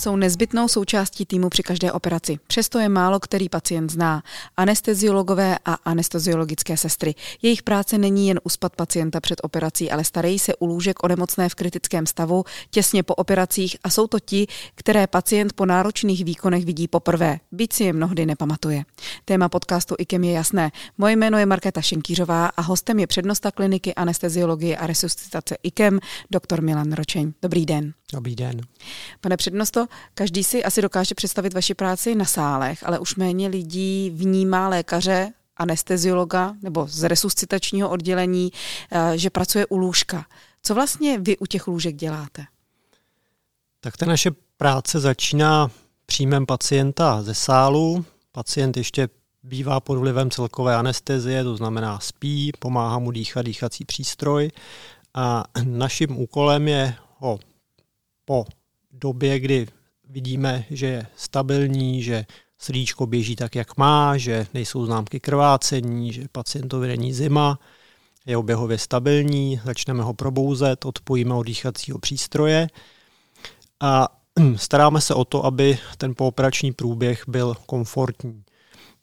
jsou nezbytnou součástí týmu při každé operaci. Přesto je málo který pacient zná. Anesteziologové a anesteziologické sestry. Jejich práce není jen uspat pacienta před operací, ale starají se u lůžek o nemocné v kritickém stavu, těsně po operacích a jsou to ti, které pacient po náročných výkonech vidí poprvé, byť si je mnohdy nepamatuje. Téma podcastu IKEM je jasné. Moje jméno je Markéta Šenkýřová a hostem je přednosta kliniky anesteziologie a resuscitace IKEM, doktor Milan Ročeň. Dobrý den. Dobrý den. Pane přednosto, každý si asi dokáže představit vaši práci na sálech, ale už méně lidí vnímá lékaře, anesteziologa nebo z resuscitačního oddělení, eh, že pracuje u lůžka. Co vlastně vy u těch lůžek děláte? Tak ta naše práce začíná příjmem pacienta ze sálu. Pacient ještě bývá pod vlivem celkové anestezie, to znamená spí, pomáhá mu dýchat dýchací přístroj a naším úkolem je ho po době, kdy vidíme, že je stabilní, že srdíčko běží tak, jak má, že nejsou známky krvácení, že pacientovi není zima, je oběhově stabilní, začneme ho probouzet, odpojíme od dýchacího přístroje a staráme se o to, aby ten pooperační průběh byl komfortní.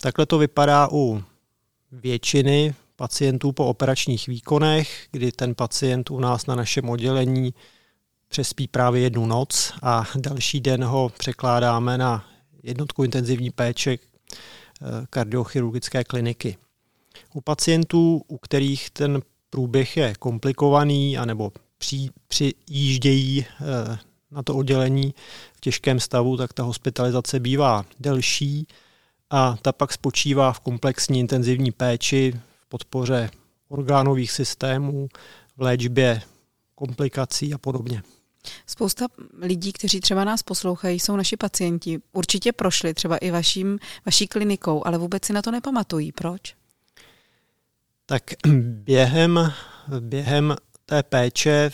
Takhle to vypadá u většiny pacientů po operačních výkonech, kdy ten pacient u nás na našem oddělení přespí právě jednu noc a další den ho překládáme na jednotku intenzivní péče eh, kardiochirurgické kliniky. U pacientů, u kterých ten průběh je komplikovaný anebo při, přijíždějí eh, na to oddělení v těžkém stavu, tak ta hospitalizace bývá delší a ta pak spočívá v komplexní intenzivní péči, v podpoře orgánových systémů, v léčbě komplikací a podobně. Spousta lidí, kteří třeba nás poslouchají, jsou naši pacienti. Určitě prošli třeba i vaším, vaší klinikou, ale vůbec si na to nepamatují. Proč? Tak během, během té péče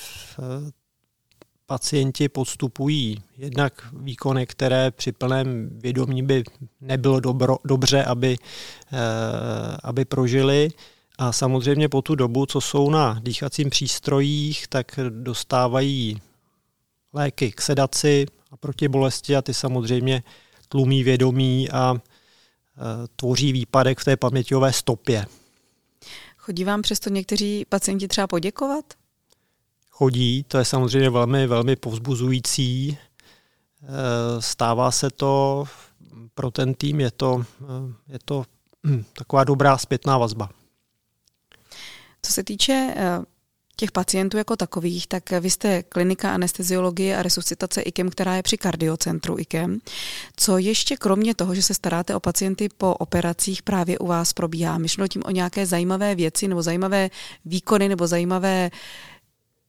pacienti podstupují jednak výkony, které při plném vědomí by nebylo dobro, dobře, aby, eh, aby prožili. A samozřejmě po tu dobu, co jsou na dýchacím přístrojích, tak dostávají léky k sedaci a proti bolesti a ty samozřejmě tlumí vědomí a eh, tvoří výpadek v té paměťové stopě. Chodí vám přesto někteří pacienti třeba poděkovat? chodí, to je samozřejmě velmi, velmi povzbuzující. Eh, stává se to pro ten tým, je to, eh, je to hm, taková dobrá zpětná vazba. Co se týče těch pacientů jako takových, tak vy jste klinika anesteziologie a resuscitace IKEM, která je při kardiocentru IKEM. Co ještě kromě toho, že se staráte o pacienty po operacích, právě u vás probíhá? Myšleno tím o nějaké zajímavé věci nebo zajímavé výkony nebo zajímavé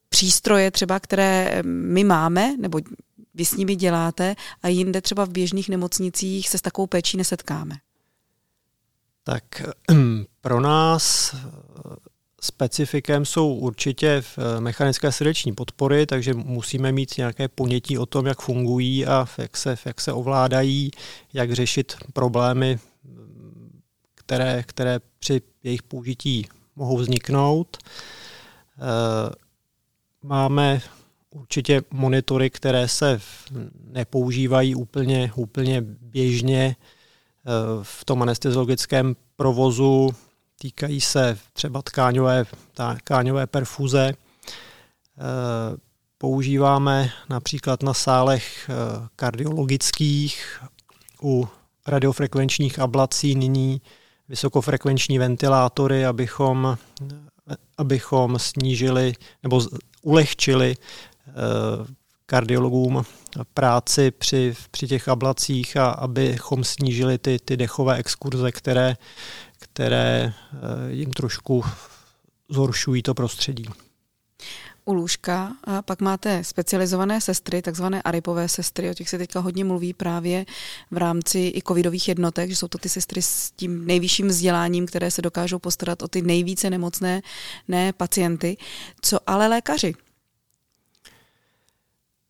přístroje třeba, které my máme, nebo vy s nimi děláte a jinde třeba v běžných nemocnicích se s takovou péčí nesetkáme? Tak pro nás specifikem jsou určitě v mechanické srdeční podpory, takže musíme mít nějaké ponětí o tom, jak fungují a jak se, jak se ovládají, jak řešit problémy, které, které při jejich použití mohou vzniknout. Máme určitě monitory, které se nepoužívají úplně, úplně běžně eh, v tom anesteziologickém provozu. Týkají se třeba tkáňové, tkáňové perfuze. Eh, používáme například na sálech eh, kardiologických u radiofrekvenčních ablací nyní vysokofrekvenční ventilátory, abychom, abychom snížili nebo ulehčili eh, kardiologům práci při, při těch ablacích a abychom snížili ty, ty dechové exkurze, které, které eh, jim trošku zhoršují to prostředí. U lůžka a pak máte specializované sestry, takzvané aripové sestry, o těch se teďka hodně mluví právě v rámci i covidových jednotek, že jsou to ty sestry s tím nejvyšším vzděláním, které se dokážou postarat o ty nejvíce nemocné ne pacienty. Co ale lékaři?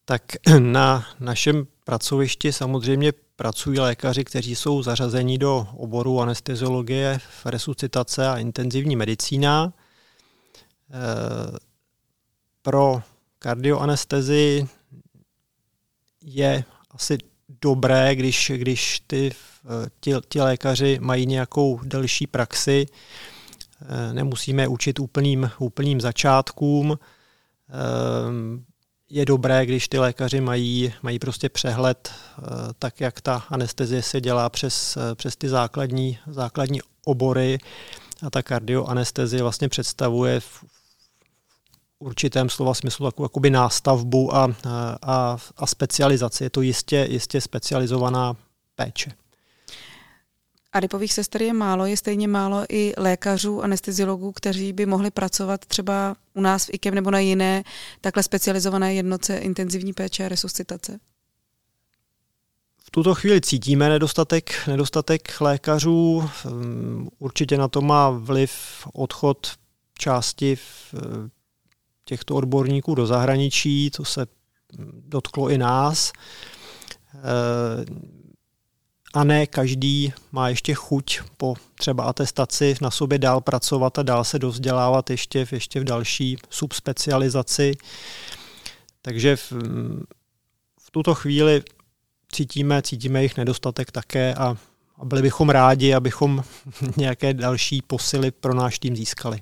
Tak na našem pracovišti samozřejmě pracují lékaři, kteří jsou zařazeni do oboru anesteziologie, resuscitace a intenzivní medicína. Eh, pro kardioanestezi je asi dobré, když, když ty, ti, ti lékaři mají nějakou delší praxi, nemusíme učit úplným, úplným začátkům, je dobré, když ty lékaři mají, mají prostě přehled, tak jak ta anestezie se dělá přes, přes ty základní, základní obory a ta kardioanestezie vlastně představuje v určitém slova smyslu takovou jakoby nástavbu a, a, a specializaci. Je to jistě, jistě specializovaná péče. A rypových sester je málo, je stejně málo i lékařů, anesteziologů, kteří by mohli pracovat třeba u nás v IKEM nebo na jiné takhle specializované jednotce intenzivní péče a resuscitace? V tuto chvíli cítíme nedostatek, nedostatek lékařů. Určitě na to má vliv odchod části těchto odborníků do zahraničí, to se dotklo i nás. A ne každý má ještě chuť po třeba atestaci na sobě dál pracovat a dál se dozdělávat ještě, v, ještě v další subspecializaci. Takže v, v tuto chvíli cítíme, cítíme jejich nedostatek také a, a byli bychom rádi, abychom nějaké další posily pro náš tým získali.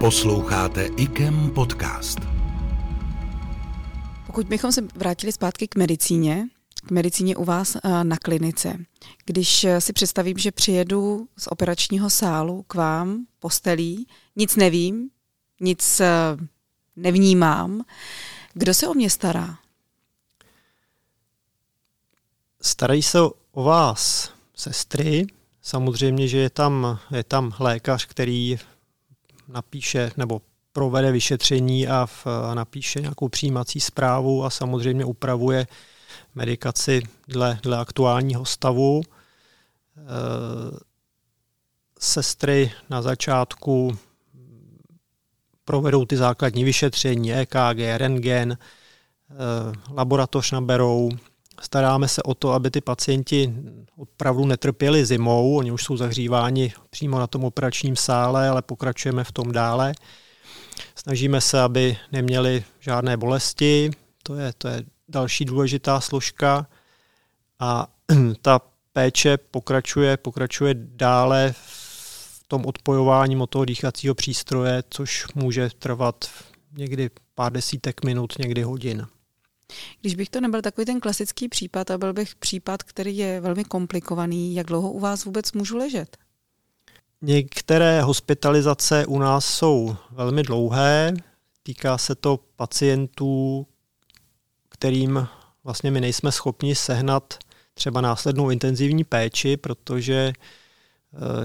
Posloucháte IKEM podcast. Pokud bychom se vrátili zpátky k medicíně, k medicíně u vás eh, na klinice. Když eh, si představím, že přijedu z operačního sálu k vám postelí, nic nevím, nic eh, nevnímám, kdo se o mě stará? Starají se o vás sestry, samozřejmě, že je tam, je tam lékař, který napíše nebo provede vyšetření a, v, napíše nějakou přijímací zprávu a samozřejmě upravuje medikaci dle, dle aktuálního stavu. E, sestry na začátku provedou ty základní vyšetření, EKG, rentgen, e, laboratoř naberou, Staráme se o to, aby ty pacienti opravdu netrpěli zimou. Oni už jsou zahříváni přímo na tom operačním sále, ale pokračujeme v tom dále. Snažíme se, aby neměli žádné bolesti. To je, to je další důležitá složka. A ta péče pokračuje, pokračuje dále v tom odpojování od toho dýchacího přístroje, což může trvat někdy pár desítek minut, někdy hodin. Když bych to nebyl takový ten klasický případ a byl bych případ, který je velmi komplikovaný, jak dlouho u vás vůbec můžu ležet? Některé hospitalizace u nás jsou velmi dlouhé. Týká se to pacientů, kterým vlastně my nejsme schopni sehnat třeba následnou intenzivní péči, protože e,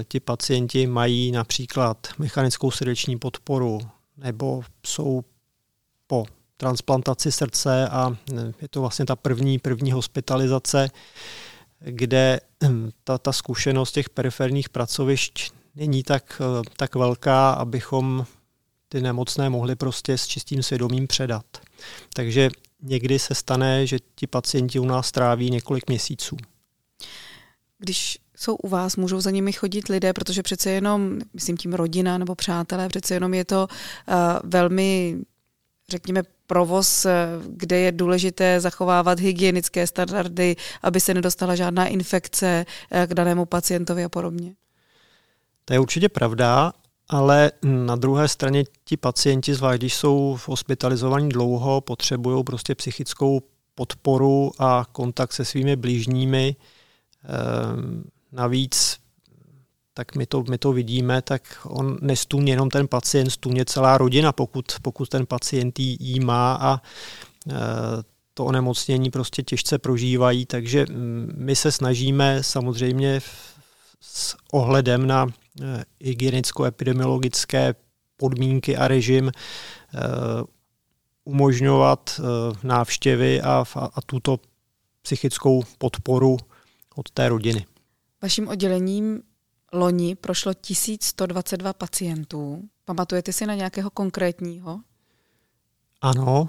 ti pacienti mají například mechanickou srdeční podporu nebo jsou po transplantaci srdce a eh, je to vlastně ta první, první hospitalizace, kde hm, ta, ta zkušenost těch periferních pracovišť není tak, eh, tak velká, abychom ty nemocné mohli prostě s čistým svědomím předat. Takže někdy se stane, že ti pacienti u nás tráví několik měsíců. Když jsou u vás, můžou za nimi chodit lidé, protože přece jenom, myslím tím rodina nebo přátelé, přece jenom je to uh, velmi řekněme, provoz, kde je důležité zachovávat hygienické standardy, aby se nedostala žádná infekce eh, k danému pacientovi a podobně. To je určitě pravda, ale na druhé straně ti pacienti, zvlášť když jsou hospitalizovaní dlouho, potřebují prostě psychickou podporu a kontakt se svými blížními. Ehm, navíc tak my to, my to vidíme, tak on nestůně jenom ten pacient, stůně celá rodina, pokud, pokud ten pacient jí, jí má a e, to onemocnění prostě těžce prožívají, takže my se snažíme samozřejmě s ohledem na e, hygienicko-epidemiologické podmínky a režim e, umožňovat návštěvy a, a tuto psychickou podporu od té rodiny. Vaším oddělením loni prošlo 1122 pacientů. Pamatujete si na nějakého konkrétního? Ano,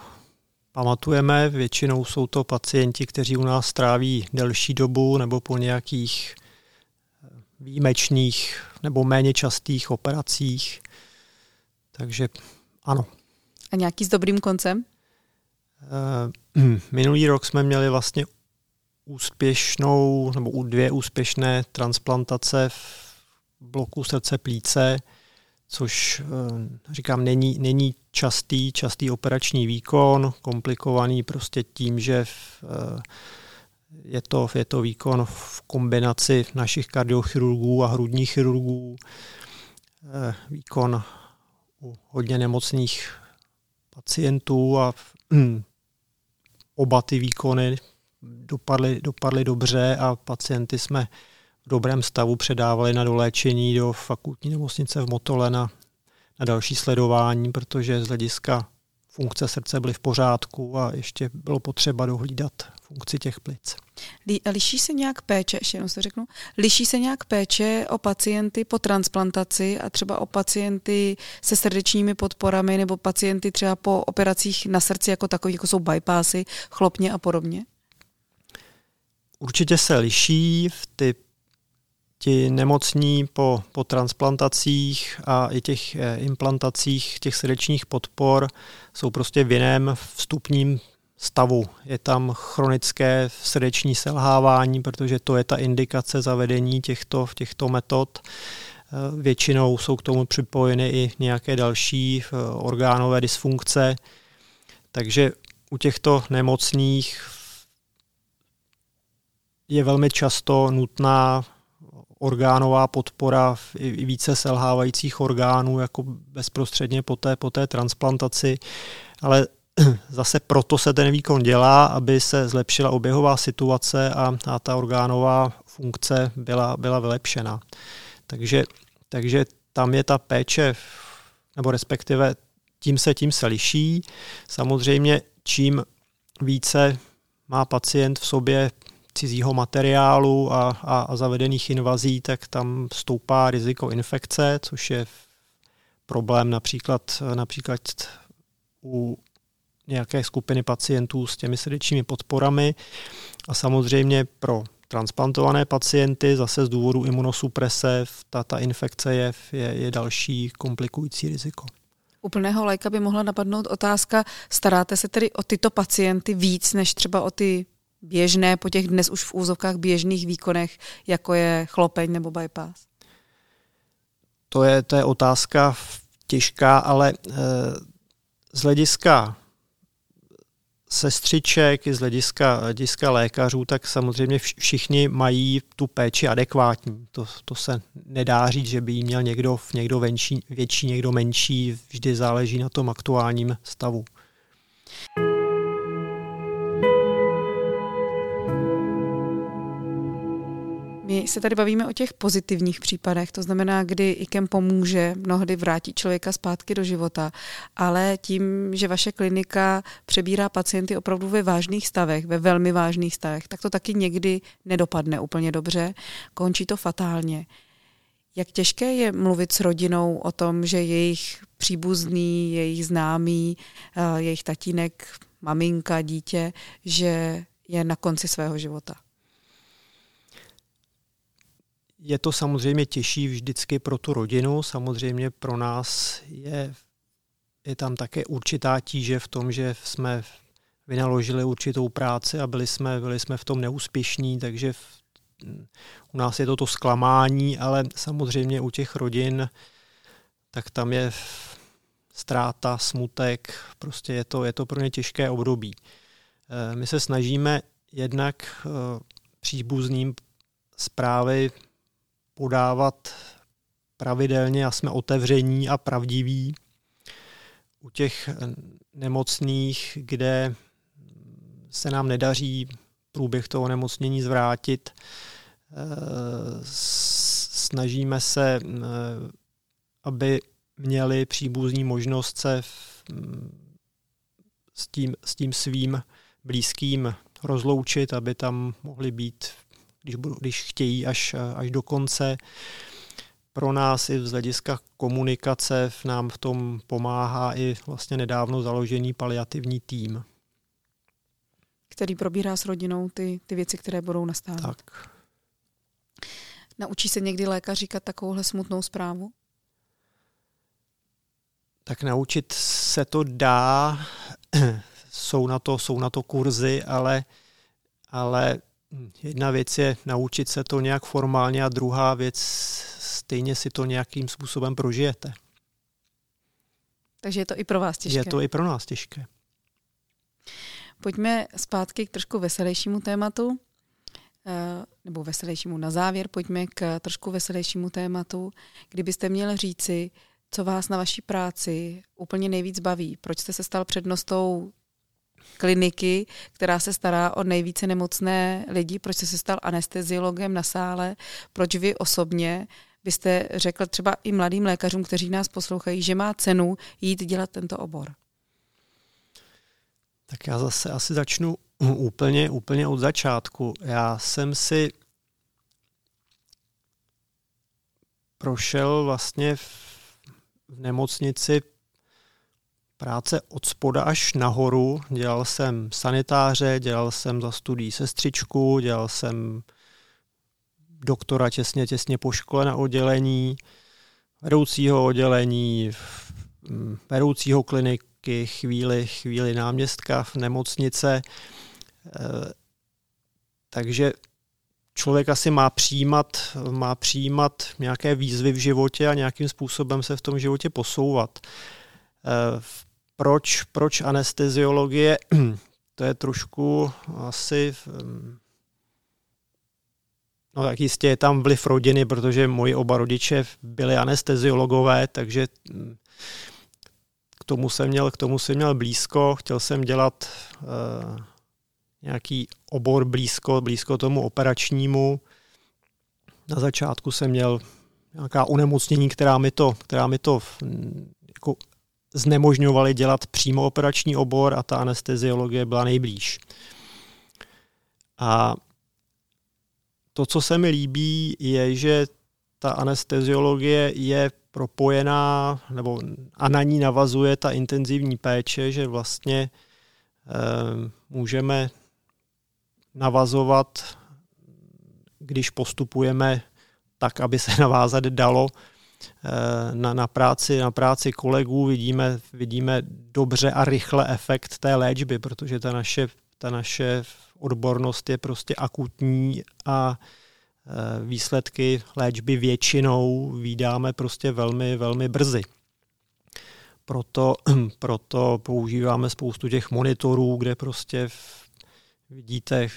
pamatujeme. Většinou jsou to pacienti, kteří u nás stráví delší dobu nebo po nějakých eh, výjimečných nebo méně častých operacích. Takže ano. A nějaký s dobrým koncem? Uh, minulý rok jsme měli vlastně úspěšnou, nebo dvě úspěšné transplantace v bloku srdce plíce, což eh, říkám, není, není častý, častý operační výkon, komplikovaný prostě tím, že eh, je to, je to výkon v kombinaci našich kardiochirurgů a hrudních chirurgů, eh, výkon u hodně nemocných pacientů a hm, oba ty výkony dopadly, dopadly dobře a pacienty jsme v dobrém stavu předávali na doléčení do fakultní nemocnice v Motole na, na další sledování, protože z hlediska funkce srdce byly v pořádku a ještě bylo potřeba dohlídat funkci těch plic. Liší se nějak péče, ještě jenom se řeknu, liší se nějak péče o pacienty po transplantaci a třeba o pacienty se srdečními podporami nebo pacienty třeba po operacích na srdci jako takový, jako jsou bypassy, chlopně a podobně? Určitě se liší. Ty ti nemocní po, po transplantacích a i těch eh, implantacích těch srdečních podpor jsou prostě v jiném vstupním stavu. Je tam chronické srdeční selhávání, protože to je ta indikace zavedení těchto, těchto metod. Eh, většinou jsou k tomu připojeny i nějaké další eh, orgánové dysfunkce. Takže u těchto nemocných je velmi často nutná orgánová podpora i více selhávajících orgánů jako bezprostředně po té, po té transplantaci, ale zase proto se ten výkon dělá, aby se zlepšila oběhová situace a, a ta orgánová funkce byla, byla vylepšena. Takže, takže tam je ta péče, nebo respektive tím se tím se liší. Samozřejmě čím více má pacient v sobě cizího materiálu a, a, a zavedených invazí, tak tam stoupá riziko infekce, což je problém například, například u nějaké skupiny pacientů s těmi srdečními podporami a samozřejmě pro transplantované pacienty zase z důvodu imunosuprese ta, ta infekce je, je, je další komplikující riziko. Úplného léka by mohla napadnout otázka, staráte se tedy o tyto pacienty víc než třeba o ty běžné, po těch dnes už v úzovkách běžných výkonech, jako je chlopeň nebo bypass? To je, to je otázka těžká, ale e, z hlediska sestřiček, z hlediska, hlediska lékařů, tak samozřejmě všichni mají tu péči adekvátní. To, to se nedá říct, že by jí měl někdo, někdo venší, větší, někdo menší, vždy záleží na tom aktuálním stavu. Se tady bavíme o těch pozitivních případech, to znamená, kdy IKEM pomůže mnohdy vrátit člověka zpátky do života, ale tím, že vaše klinika přebírá pacienty opravdu ve vážných stavech, ve velmi vážných stavech, tak to taky někdy nedopadne úplně dobře, končí to fatálně. Jak těžké je mluvit s rodinou o tom, že jejich příbuzný, jejich známý, eh, jejich tatínek, maminka, dítě, že je na konci svého života? Je to samozřejmě těžší vždycky pro tu rodinu, samozřejmě pro nás je, je tam také určitá tíže v tom, že jsme vynaložili určitou práci a byli jsme, byli jsme v tom neúspěšní, takže v, u nás je to to zklamání, ale samozřejmě u těch rodin, tak tam je ztráta, smutek, prostě je to, je to pro ně těžké období. Eh, my se snažíme jednak eh, příbuzným zprávy podávat pravidelně a jsme otevření a pravdiví. U těch nemocných, kde se nám nedaří průběh toho nemocnění zvrátit, eh, snažíme se, eh, aby měli příbuzní možnost se s tím, s tím svým blízkým rozloučit, aby tam mohli být když, budou, když chtějí až, až do konce. Pro nás i z hlediska komunikace v nám v tom pomáhá i vlastně nedávno založený paliativní tým. Který probírá s rodinou ty, ty věci, které budou nastávat. Tak. Naučí se někdy lékař říkat takovouhle smutnou zprávu? Tak naučit se to dá, jsou na to, jsou na to kurzy, ale, ale jedna věc je naučit se to nějak formálně a druhá věc, stejně si to nějakým způsobem prožijete. Takže je to i pro vás těžké. Je to i pro nás těžké. Pojďme zpátky k trošku veselějšímu tématu, eh, nebo veselějšímu na závěr, pojďme k trošku veselějšímu tématu. Kdybyste měl říci, co vás na vaší práci úplně nejvíc baví, proč jste se stal přednostou kliniky, která se stará o nejvíce nemocné lidi, proč jste se stal anesteziologem na sále, proč vy osobně byste řekl třeba i mladým lékařům, kteří nás poslouchají, že má cenu jít dělat tento obor? Tak já zase asi začnu úplně, úplně od začátku. Já jsem si prošel vlastně v, v nemocnici práce od spoda až nahoru. Dělal jsem sanitáře, dělal jsem za studií sestřičku, dělal jsem doktora těsně, těsně po škole na oddělení, vedoucího oddělení, vedoucího kliniky, chvíli, chvíli náměstka v nemocnice. Eh, takže člověk asi má přijímat, má přijímat nějaké výzvy v životě a nějakým způsobem se v tom životě posouvat. Eh, proč, proč anesteziologie? To je trošku asi No tak jistě je tam vliv rodiny, protože moji oba rodiče byli anesteziologové, takže mm, k tomu jsem měl, k tomu jsem měl blízko. Chtěl jsem dělat uh, nějaký obor blízko, blízko tomu operačnímu. Na začátku jsem měl nějaká unemocnění, která mi to, která mi to mm, jako znemožňovaly dělat přímo operační obor a ta anesteziologie byla nejblíž. A to, co se mi líbí, je, že ta anesteziologie je propojená, nebo a na ní navazuje ta intenzivní péče, že vlastně e, můžeme navazovat, když postupujeme tak, aby se navázat dalo, na, na, práci, na práci kolegů vidíme, vidíme dobře a rychle efekt té léčby, protože ta naše, ta naše odbornost je prostě akutní a e, výsledky léčby většinou vydáme prostě velmi, velmi brzy. Proto, proto používáme spoustu těch monitorů, kde prostě vidíte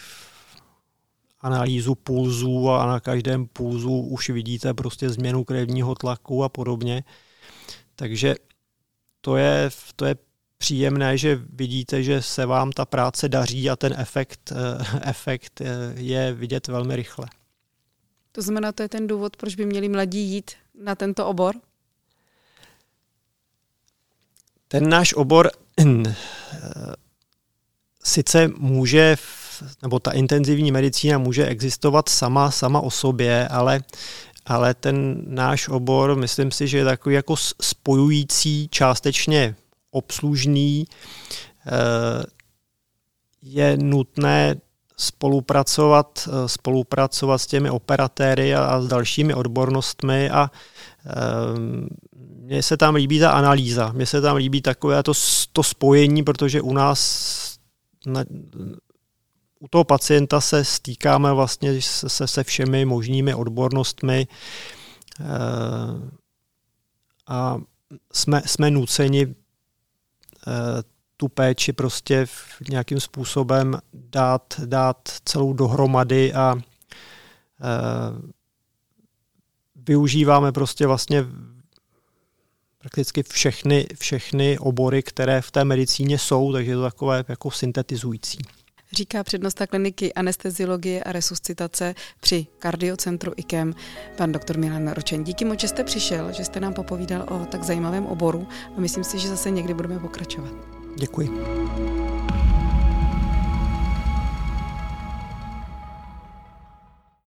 analýzu pulzů a na každém pulzu už vidíte prostě změnu krevního tlaku a podobně. Takže to je, to je příjemné, že vidíte, že se vám ta práce daří a ten efekt, eh, efekt eh, je vidět velmi rychle. To znamená, to je ten důvod, proč by měli mladí jít na tento obor? Ten náš obor eh, sice může, nebo ta intenzivní medicína může existovat sama, sama o sobě, ale ale ten náš obor, myslím si, že je takový jako spojující částečně obslužný, eh, je nutné spolupracovat, eh, spolupracovat s těmi operatéry a, s dalšími odbornostmi a eh, mně se tam líbí ta analýza, mně se tam líbí takové to, to spojení, protože u nás na, u toho pacienta se stýkáme vlastně se, se všemi možnými odbornostmi a jsme, jsme nuceni Eh, tu péči prostě v nějakým způsobem dát, dát celou dohromady a eh, využíváme prostě vlastně prakticky všechny, všechny obory, které v té medicíně jsou, takže je to takové jako syntetizující. Říká přednosta kliniky anesteziologie a resuscitace při kardiocentru IKEM pan doktor Milan Ročen. Díky moc, že jste přišel, že jste nám popovídal o tak zajímavém oboru a myslím si, že zase někdy budeme pokračovat. Děkuji.